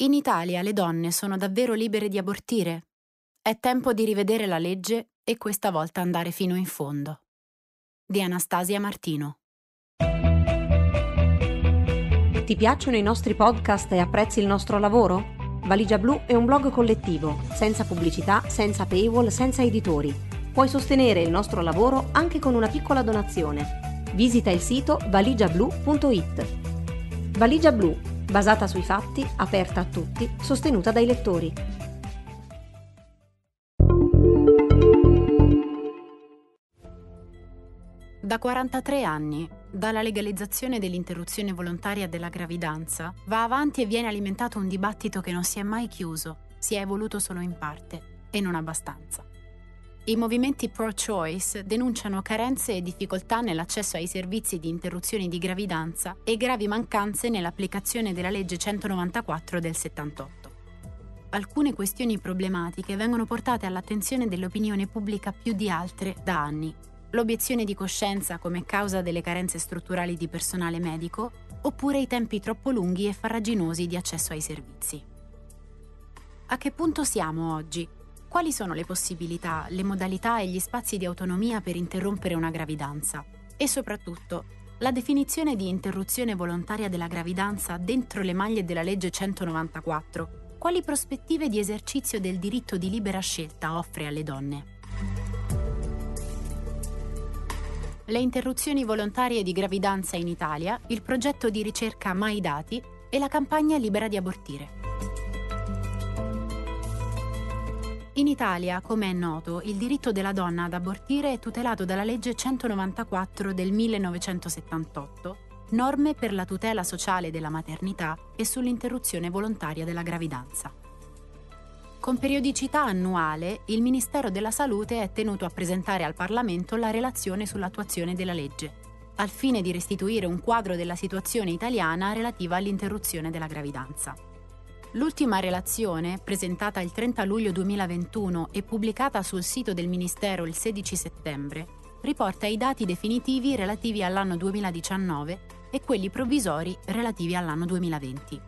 In Italia le donne sono davvero libere di abortire? È tempo di rivedere la legge e questa volta andare fino in fondo. Di Anastasia Martino. Ti piacciono i nostri podcast e apprezzi il nostro lavoro? Valigia Blu è un blog collettivo, senza pubblicità, senza paywall, senza editori. Puoi sostenere il nostro lavoro anche con una piccola donazione. Visita il sito valigiablu.it. Valigia Blu basata sui fatti, aperta a tutti, sostenuta dai lettori. Da 43 anni, dalla legalizzazione dell'interruzione volontaria della gravidanza, va avanti e viene alimentato un dibattito che non si è mai chiuso, si è evoluto solo in parte e non abbastanza. I movimenti pro-choice denunciano carenze e difficoltà nell'accesso ai servizi di interruzione di gravidanza e gravi mancanze nell'applicazione della legge 194 del 78. Alcune questioni problematiche vengono portate all'attenzione dell'opinione pubblica più di altre da anni. L'obiezione di coscienza come causa delle carenze strutturali di personale medico, oppure i tempi troppo lunghi e farraginosi di accesso ai servizi. A che punto siamo oggi? Quali sono le possibilità, le modalità e gli spazi di autonomia per interrompere una gravidanza? E soprattutto, la definizione di interruzione volontaria della gravidanza dentro le maglie della legge 194, quali prospettive di esercizio del diritto di libera scelta offre alle donne? Le interruzioni volontarie di gravidanza in Italia, il progetto di ricerca Mai Dati e la campagna Libera di abortire. In Italia, come è noto, il diritto della donna ad abortire è tutelato dalla legge 194 del 1978, norme per la tutela sociale della maternità e sull'interruzione volontaria della gravidanza. Con periodicità annuale, il Ministero della Salute è tenuto a presentare al Parlamento la relazione sull'attuazione della legge, al fine di restituire un quadro della situazione italiana relativa all'interruzione della gravidanza. L'ultima relazione, presentata il 30 luglio 2021 e pubblicata sul sito del Ministero il 16 settembre, riporta i dati definitivi relativi all'anno 2019 e quelli provvisori relativi all'anno 2020.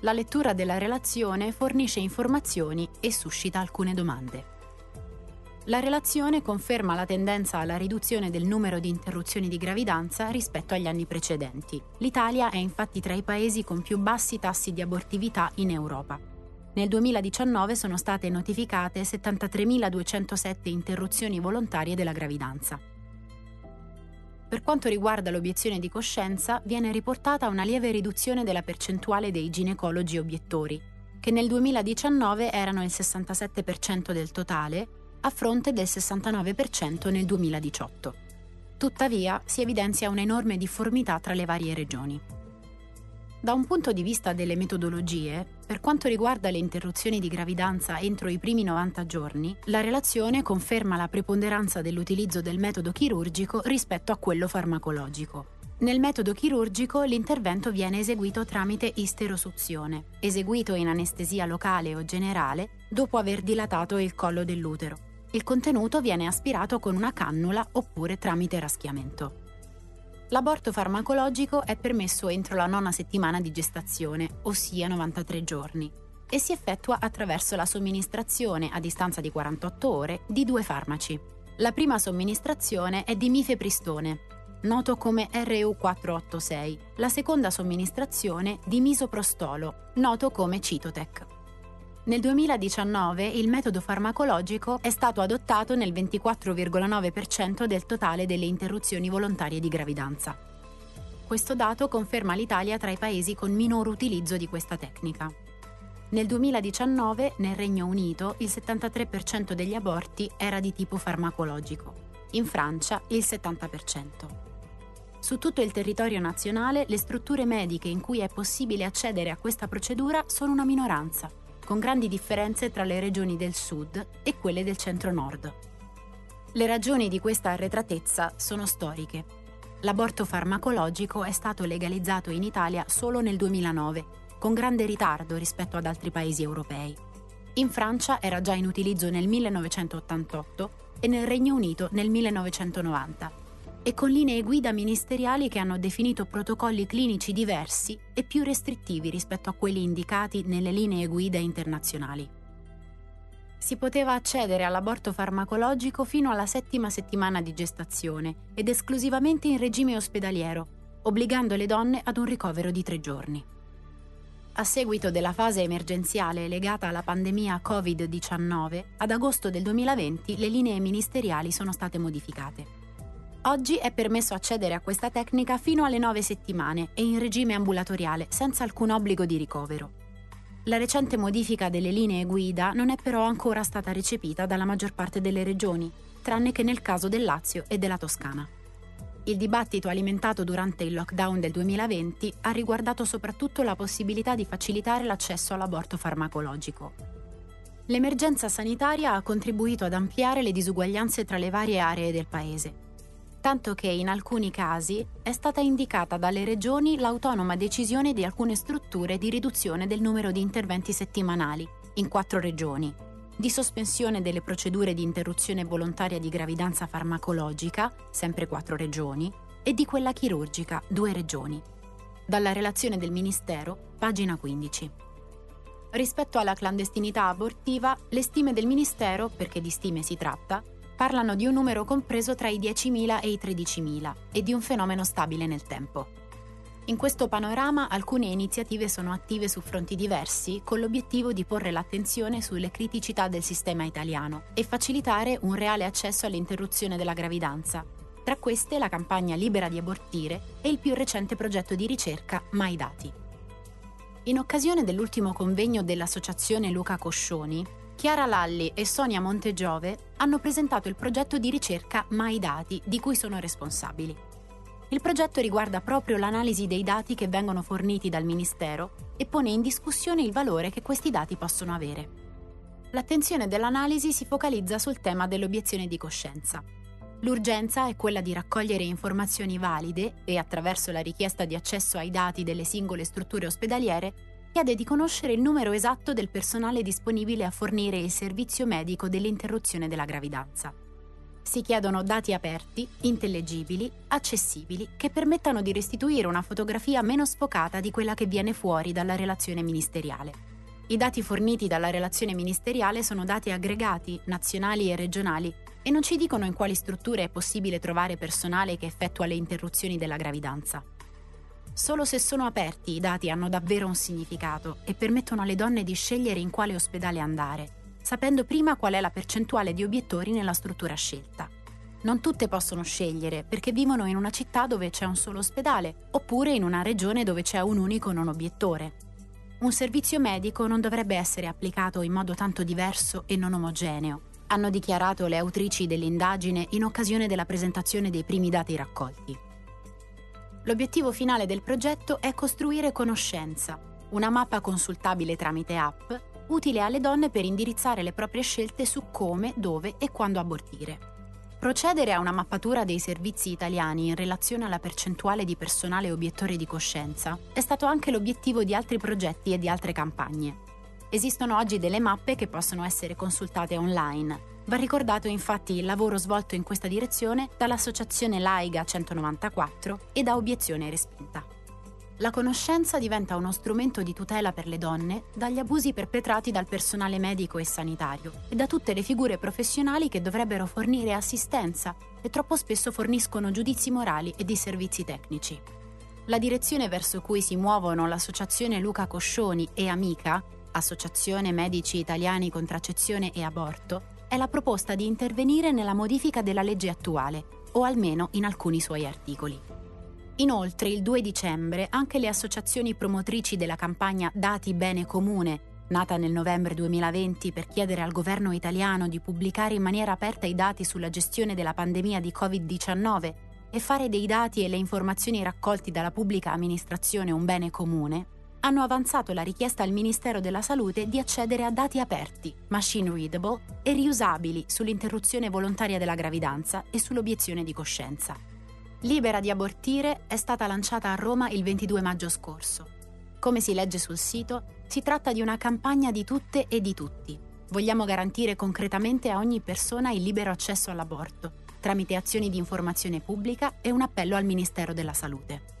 La lettura della relazione fornisce informazioni e suscita alcune domande. La relazione conferma la tendenza alla riduzione del numero di interruzioni di gravidanza rispetto agli anni precedenti. L'Italia è infatti tra i paesi con più bassi tassi di abortività in Europa. Nel 2019 sono state notificate 73.207 interruzioni volontarie della gravidanza. Per quanto riguarda l'obiezione di coscienza, viene riportata una lieve riduzione della percentuale dei ginecologi obiettori, che nel 2019 erano il 67% del totale a fronte del 69% nel 2018. Tuttavia si evidenzia un'enorme difformità tra le varie regioni. Da un punto di vista delle metodologie, per quanto riguarda le interruzioni di gravidanza entro i primi 90 giorni, la relazione conferma la preponderanza dell'utilizzo del metodo chirurgico rispetto a quello farmacologico. Nel metodo chirurgico l'intervento viene eseguito tramite isterosuzione, eseguito in anestesia locale o generale dopo aver dilatato il collo dell'utero. Il contenuto viene aspirato con una cannula oppure tramite raschiamento. L'aborto farmacologico è permesso entro la nona settimana di gestazione, ossia 93 giorni, e si effettua attraverso la somministrazione a distanza di 48 ore di due farmaci. La prima somministrazione è di mifepristone, noto come RU486, la seconda somministrazione di misoprostolo, noto come Citotec. Nel 2019 il metodo farmacologico è stato adottato nel 24,9% del totale delle interruzioni volontarie di gravidanza. Questo dato conferma l'Italia tra i paesi con minor utilizzo di questa tecnica. Nel 2019 nel Regno Unito il 73% degli aborti era di tipo farmacologico, in Francia il 70%. Su tutto il territorio nazionale le strutture mediche in cui è possibile accedere a questa procedura sono una minoranza con grandi differenze tra le regioni del sud e quelle del centro-nord. Le ragioni di questa arretratezza sono storiche. L'aborto farmacologico è stato legalizzato in Italia solo nel 2009, con grande ritardo rispetto ad altri paesi europei. In Francia era già in utilizzo nel 1988 e nel Regno Unito nel 1990. E con linee guida ministeriali che hanno definito protocolli clinici diversi e più restrittivi rispetto a quelli indicati nelle linee guida internazionali. Si poteva accedere all'aborto farmacologico fino alla settima settimana di gestazione ed esclusivamente in regime ospedaliero, obbligando le donne ad un ricovero di tre giorni. A seguito della fase emergenziale legata alla pandemia Covid-19, ad agosto del 2020 le linee ministeriali sono state modificate. Oggi è permesso accedere a questa tecnica fino alle nove settimane e in regime ambulatoriale, senza alcun obbligo di ricovero. La recente modifica delle linee guida non è però ancora stata recepita dalla maggior parte delle regioni, tranne che nel caso del Lazio e della Toscana. Il dibattito alimentato durante il lockdown del 2020 ha riguardato soprattutto la possibilità di facilitare l'accesso all'aborto farmacologico. L'emergenza sanitaria ha contribuito ad ampliare le disuguaglianze tra le varie aree del paese tanto che in alcuni casi è stata indicata dalle regioni l'autonoma decisione di alcune strutture di riduzione del numero di interventi settimanali, in quattro regioni, di sospensione delle procedure di interruzione volontaria di gravidanza farmacologica, sempre quattro regioni, e di quella chirurgica, due regioni. Dalla relazione del Ministero, pagina 15. Rispetto alla clandestinità abortiva, le stime del Ministero, perché di stime si tratta, parlano di un numero compreso tra i 10.000 e i 13.000 e di un fenomeno stabile nel tempo. In questo panorama alcune iniziative sono attive su fronti diversi con l'obiettivo di porre l'attenzione sulle criticità del sistema italiano e facilitare un reale accesso all'interruzione della gravidanza. Tra queste la campagna Libera di abortire e il più recente progetto di ricerca Mai Dati. In occasione dell'ultimo convegno dell'Associazione Luca Coscioni, Chiara Lalli e Sonia Montegiove hanno presentato il progetto di ricerca Mai Dati, di cui sono responsabili. Il progetto riguarda proprio l'analisi dei dati che vengono forniti dal Ministero e pone in discussione il valore che questi dati possono avere. L'attenzione dell'analisi si focalizza sul tema dell'obiezione di coscienza. L'urgenza è quella di raccogliere informazioni valide e, attraverso la richiesta di accesso ai dati delle singole strutture ospedaliere, chiede di conoscere il numero esatto del personale disponibile a fornire il servizio medico dell'interruzione della gravidanza. Si chiedono dati aperti, intellegibili, accessibili, che permettano di restituire una fotografia meno sfocata di quella che viene fuori dalla relazione ministeriale. I dati forniti dalla relazione ministeriale sono dati aggregati, nazionali e regionali, e non ci dicono in quali strutture è possibile trovare personale che effettua le interruzioni della gravidanza. Solo se sono aperti i dati hanno davvero un significato e permettono alle donne di scegliere in quale ospedale andare, sapendo prima qual è la percentuale di obiettori nella struttura scelta. Non tutte possono scegliere perché vivono in una città dove c'è un solo ospedale oppure in una regione dove c'è un unico non obiettore. Un servizio medico non dovrebbe essere applicato in modo tanto diverso e non omogeneo, hanno dichiarato le autrici dell'indagine in occasione della presentazione dei primi dati raccolti. L'obiettivo finale del progetto è costruire conoscenza, una mappa consultabile tramite app, utile alle donne per indirizzare le proprie scelte su come, dove e quando abortire. Procedere a una mappatura dei servizi italiani in relazione alla percentuale di personale obiettore di coscienza è stato anche l'obiettivo di altri progetti e di altre campagne. Esistono oggi delle mappe che possono essere consultate online, Va ricordato infatti il lavoro svolto in questa direzione dall'Associazione Laiga 194 e da Obiezione Respinta. La conoscenza diventa uno strumento di tutela per le donne dagli abusi perpetrati dal personale medico e sanitario e da tutte le figure professionali che dovrebbero fornire assistenza e troppo spesso forniscono giudizi morali e di servizi tecnici. La direzione verso cui si muovono l'Associazione Luca Coscioni e Amica, Associazione Medici Italiani Contraccezione e Aborto, è la proposta di intervenire nella modifica della legge attuale, o almeno in alcuni suoi articoli. Inoltre, il 2 dicembre, anche le associazioni promotrici della campagna Dati Bene Comune, nata nel novembre 2020 per chiedere al governo italiano di pubblicare in maniera aperta i dati sulla gestione della pandemia di Covid-19 e fare dei dati e le informazioni raccolti dalla pubblica amministrazione un bene comune, hanno avanzato la richiesta al Ministero della Salute di accedere a dati aperti, machine readable e riusabili sull'interruzione volontaria della gravidanza e sull'obiezione di coscienza. Libera di abortire è stata lanciata a Roma il 22 maggio scorso. Come si legge sul sito, si tratta di una campagna di tutte e di tutti. Vogliamo garantire concretamente a ogni persona il libero accesso all'aborto, tramite azioni di informazione pubblica e un appello al Ministero della Salute.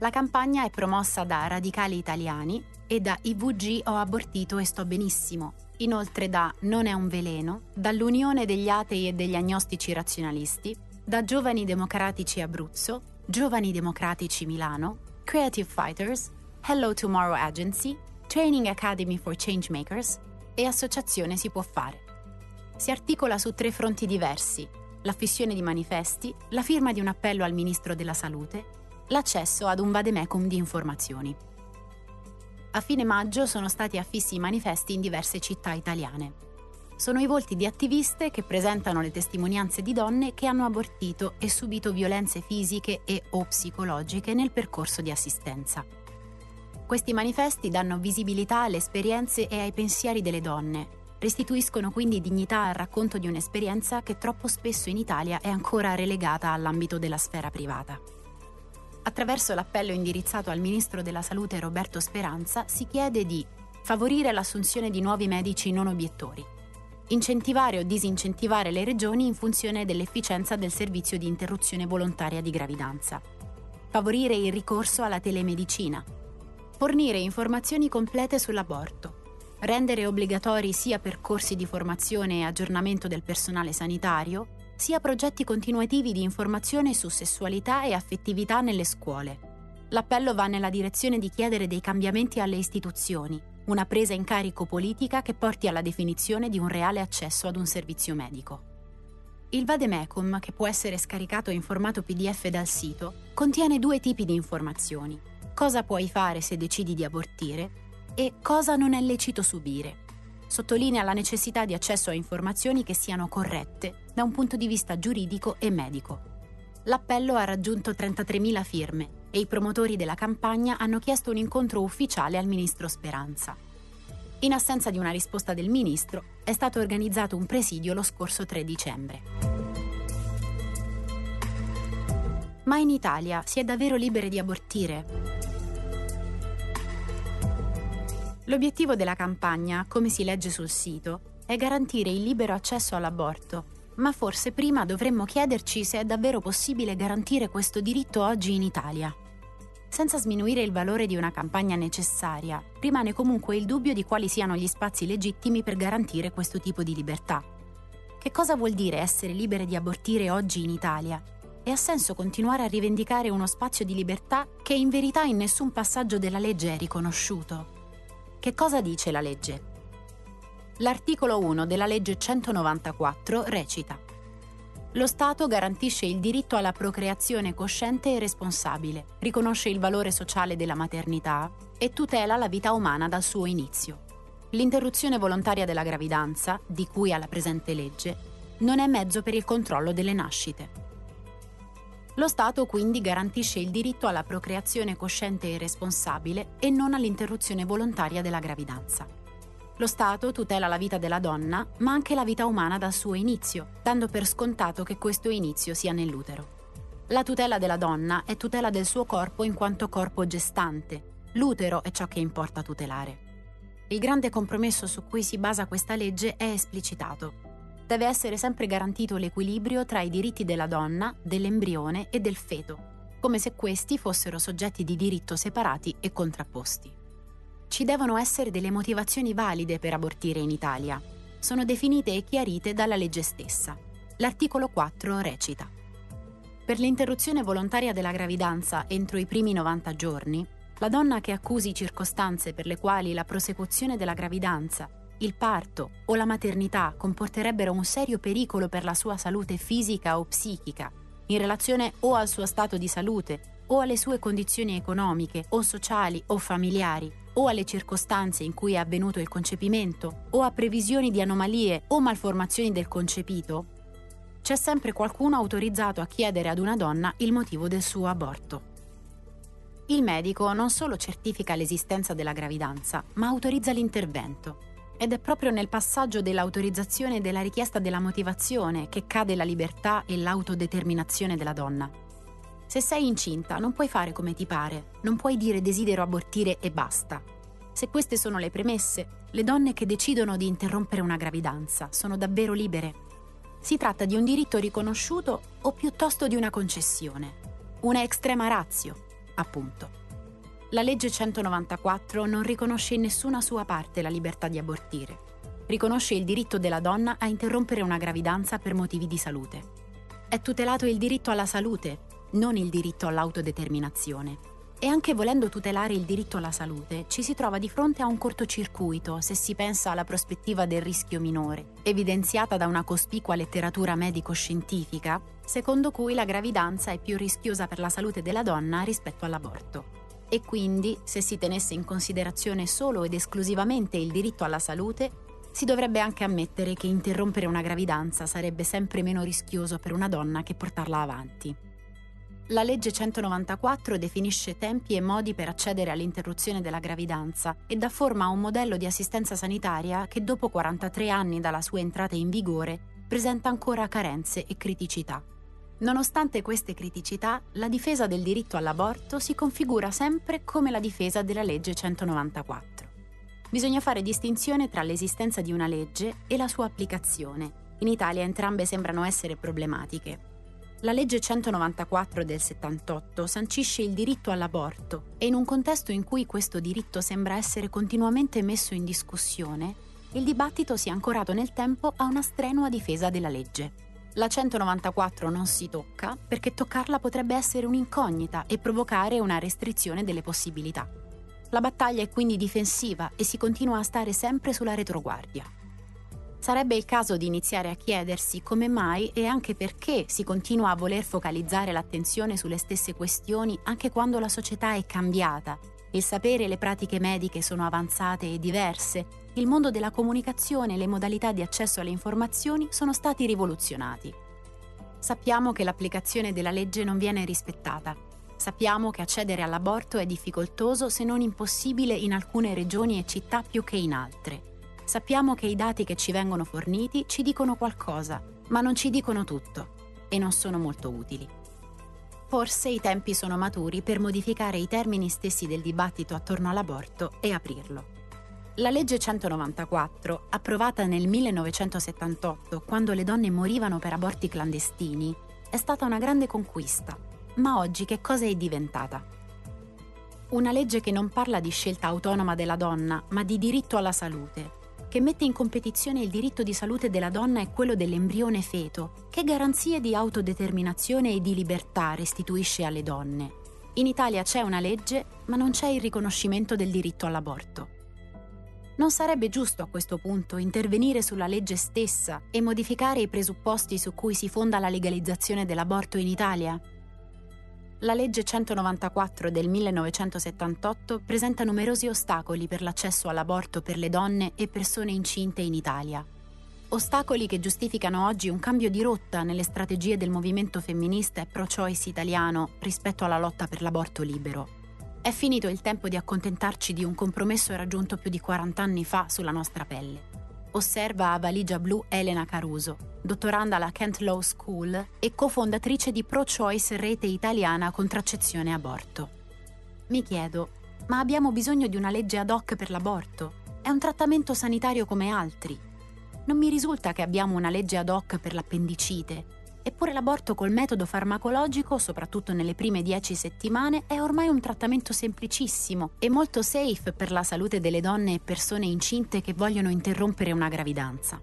La campagna è promossa da Radicali Italiani e da IVG Ho abortito e sto benissimo, inoltre da Non è un veleno, dall'Unione degli atei e degli agnostici razionalisti, da Giovani Democratici Abruzzo, Giovani Democratici Milano, Creative Fighters, Hello Tomorrow Agency, Training Academy for Changemakers e Associazione Si può fare. Si articola su tre fronti diversi, l'affissione di manifesti, la firma di un appello al Ministro della Salute l'accesso ad un vademecum di informazioni. A fine maggio sono stati affissi i manifesti in diverse città italiane. Sono i volti di attiviste che presentano le testimonianze di donne che hanno abortito e subito violenze fisiche e o psicologiche nel percorso di assistenza. Questi manifesti danno visibilità alle esperienze e ai pensieri delle donne, restituiscono quindi dignità al racconto di un'esperienza che troppo spesso in Italia è ancora relegata all'ambito della sfera privata. Attraverso l'appello indirizzato al Ministro della Salute Roberto Speranza si chiede di favorire l'assunzione di nuovi medici non obiettori, incentivare o disincentivare le regioni in funzione dell'efficienza del servizio di interruzione volontaria di gravidanza, favorire il ricorso alla telemedicina, fornire informazioni complete sull'aborto, rendere obbligatori sia percorsi di formazione e aggiornamento del personale sanitario, sia progetti continuativi di informazione su sessualità e affettività nelle scuole. L'appello va nella direzione di chiedere dei cambiamenti alle istituzioni, una presa in carico politica che porti alla definizione di un reale accesso ad un servizio medico. Il Vademecum, che può essere scaricato in formato PDF dal sito, contiene due tipi di informazioni. Cosa puoi fare se decidi di abortire e cosa non è lecito subire sottolinea la necessità di accesso a informazioni che siano corrette da un punto di vista giuridico e medico. L'appello ha raggiunto 33.000 firme e i promotori della campagna hanno chiesto un incontro ufficiale al ministro Speranza. In assenza di una risposta del ministro, è stato organizzato un presidio lo scorso 3 dicembre. Ma in Italia si è davvero liberi di abortire? L'obiettivo della campagna, come si legge sul sito, è garantire il libero accesso all'aborto, ma forse prima dovremmo chiederci se è davvero possibile garantire questo diritto oggi in Italia. Senza sminuire il valore di una campagna necessaria, rimane comunque il dubbio di quali siano gli spazi legittimi per garantire questo tipo di libertà. Che cosa vuol dire essere libere di abortire oggi in Italia? E ha senso continuare a rivendicare uno spazio di libertà che in verità in nessun passaggio della legge è riconosciuto? Che cosa dice la legge? L'articolo 1 della legge 194 recita Lo Stato garantisce il diritto alla procreazione cosciente e responsabile, riconosce il valore sociale della maternità e tutela la vita umana dal suo inizio. L'interruzione volontaria della gravidanza, di cui alla presente legge, non è mezzo per il controllo delle nascite. Lo Stato quindi garantisce il diritto alla procreazione cosciente e responsabile e non all'interruzione volontaria della gravidanza. Lo Stato tutela la vita della donna, ma anche la vita umana dal suo inizio, dando per scontato che questo inizio sia nell'utero. La tutela della donna è tutela del suo corpo in quanto corpo gestante. L'utero è ciò che importa tutelare. Il grande compromesso su cui si basa questa legge è esplicitato deve essere sempre garantito l'equilibrio tra i diritti della donna, dell'embrione e del feto, come se questi fossero soggetti di diritto separati e contrapposti. Ci devono essere delle motivazioni valide per abortire in Italia. Sono definite e chiarite dalla legge stessa. L'articolo 4 recita Per l'interruzione volontaria della gravidanza entro i primi 90 giorni, la donna che accusi circostanze per le quali la prosecuzione della gravidanza il parto o la maternità comporterebbero un serio pericolo per la sua salute fisica o psichica, in relazione o al suo stato di salute, o alle sue condizioni economiche o sociali o familiari, o alle circostanze in cui è avvenuto il concepimento, o a previsioni di anomalie o malformazioni del concepito, c'è sempre qualcuno autorizzato a chiedere ad una donna il motivo del suo aborto. Il medico non solo certifica l'esistenza della gravidanza, ma autorizza l'intervento ed è proprio nel passaggio dell'autorizzazione e della richiesta della motivazione che cade la libertà e l'autodeterminazione della donna. Se sei incinta non puoi fare come ti pare, non puoi dire desidero abortire e basta. Se queste sono le premesse, le donne che decidono di interrompere una gravidanza sono davvero libere. Si tratta di un diritto riconosciuto o piuttosto di una concessione, una extrema ratio, appunto. La legge 194 non riconosce in nessuna sua parte la libertà di abortire. Riconosce il diritto della donna a interrompere una gravidanza per motivi di salute. È tutelato il diritto alla salute, non il diritto all'autodeterminazione. E anche volendo tutelare il diritto alla salute, ci si trova di fronte a un cortocircuito se si pensa alla prospettiva del rischio minore, evidenziata da una cospicua letteratura medico-scientifica, secondo cui la gravidanza è più rischiosa per la salute della donna rispetto all'aborto. E quindi, se si tenesse in considerazione solo ed esclusivamente il diritto alla salute, si dovrebbe anche ammettere che interrompere una gravidanza sarebbe sempre meno rischioso per una donna che portarla avanti. La legge 194 definisce tempi e modi per accedere all'interruzione della gravidanza e dà forma a un modello di assistenza sanitaria che dopo 43 anni dalla sua entrata in vigore presenta ancora carenze e criticità. Nonostante queste criticità, la difesa del diritto all'aborto si configura sempre come la difesa della legge 194. Bisogna fare distinzione tra l'esistenza di una legge e la sua applicazione. In Italia entrambe sembrano essere problematiche, la legge 194 del 78 sancisce il diritto all'aborto e in un contesto in cui questo diritto sembra essere continuamente messo in discussione, il dibattito si è ancorato nel tempo a una strenua difesa della legge. La 194 non si tocca perché toccarla potrebbe essere un'incognita e provocare una restrizione delle possibilità. La battaglia è quindi difensiva e si continua a stare sempre sulla retroguardia. Sarebbe il caso di iniziare a chiedersi come mai e anche perché si continua a voler focalizzare l'attenzione sulle stesse questioni anche quando la società è cambiata, il sapere e le pratiche mediche sono avanzate e diverse, il mondo della comunicazione e le modalità di accesso alle informazioni sono stati rivoluzionati. Sappiamo che l'applicazione della legge non viene rispettata. Sappiamo che accedere all'aborto è difficoltoso se non impossibile in alcune regioni e città più che in altre. Sappiamo che i dati che ci vengono forniti ci dicono qualcosa, ma non ci dicono tutto e non sono molto utili. Forse i tempi sono maturi per modificare i termini stessi del dibattito attorno all'aborto e aprirlo. La legge 194, approvata nel 1978, quando le donne morivano per aborti clandestini, è stata una grande conquista. Ma oggi che cosa è diventata? Una legge che non parla di scelta autonoma della donna, ma di diritto alla salute, che mette in competizione il diritto di salute della donna e quello dell'embrione feto, che garanzie di autodeterminazione e di libertà restituisce alle donne. In Italia c'è una legge, ma non c'è il riconoscimento del diritto all'aborto. Non sarebbe giusto a questo punto intervenire sulla legge stessa e modificare i presupposti su cui si fonda la legalizzazione dell'aborto in Italia? La legge 194 del 1978 presenta numerosi ostacoli per l'accesso all'aborto per le donne e persone incinte in Italia. Ostacoli che giustificano oggi un cambio di rotta nelle strategie del movimento femminista e pro-choice italiano rispetto alla lotta per l'aborto libero. È finito il tempo di accontentarci di un compromesso raggiunto più di 40 anni fa sulla nostra pelle osserva a valigia blu Elena Caruso, dottoranda alla Kent Law School e cofondatrice di Pro-Choice Rete Italiana Contraccezione Aborto. Mi chiedo, ma abbiamo bisogno di una legge ad hoc per l'aborto? È un trattamento sanitario come altri. Non mi risulta che abbiamo una legge ad hoc per l'appendicite, Eppure l'aborto col metodo farmacologico, soprattutto nelle prime 10 settimane, è ormai un trattamento semplicissimo e molto safe per la salute delle donne e persone incinte che vogliono interrompere una gravidanza.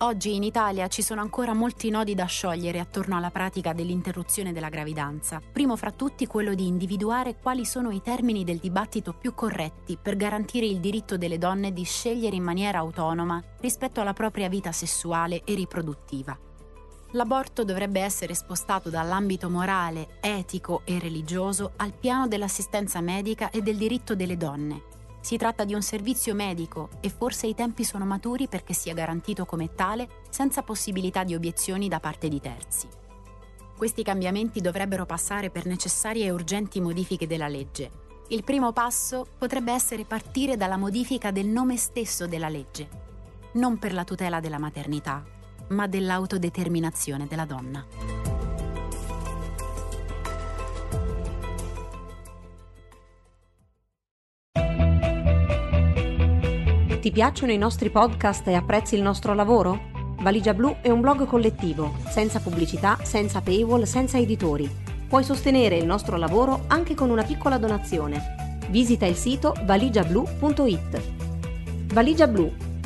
Oggi in Italia ci sono ancora molti nodi da sciogliere attorno alla pratica dell'interruzione della gravidanza, primo fra tutti quello di individuare quali sono i termini del dibattito più corretti per garantire il diritto delle donne di scegliere in maniera autonoma rispetto alla propria vita sessuale e riproduttiva l'aborto dovrebbe essere spostato dall'ambito morale, etico e religioso al piano dell'assistenza medica e del diritto delle donne. Si tratta di un servizio medico e forse i tempi sono maturi perché sia garantito come tale senza possibilità di obiezioni da parte di terzi. Questi cambiamenti dovrebbero passare per necessarie e urgenti modifiche della legge. Il primo passo potrebbe essere partire dalla modifica del nome stesso della legge, non per la tutela della maternità, ma dell'autodeterminazione della donna. Ti piacciono i nostri podcast e apprezzi il nostro lavoro? Valigia Blu è un blog collettivo, senza pubblicità, senza paywall, senza editori. Puoi sostenere il nostro lavoro anche con una piccola donazione. Visita il sito valigiablu.it. Valigia Blu,